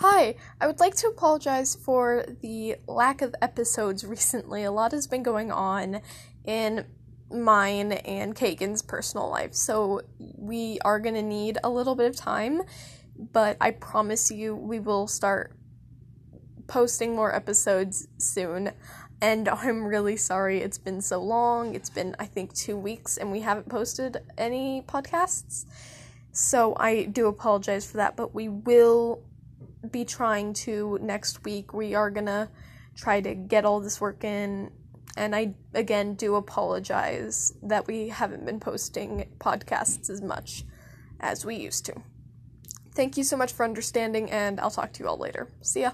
Hi, I would like to apologize for the lack of episodes recently. A lot has been going on in mine and Kagan's personal life, so we are going to need a little bit of time, but I promise you we will start posting more episodes soon. And I'm really sorry it's been so long. It's been, I think, two weeks, and we haven't posted any podcasts. So I do apologize for that, but we will be trying to next week. We are gonna try to get all this work in. And I, again, do apologize that we haven't been posting podcasts as much as we used to. Thank you so much for understanding, and I'll talk to you all later. See ya.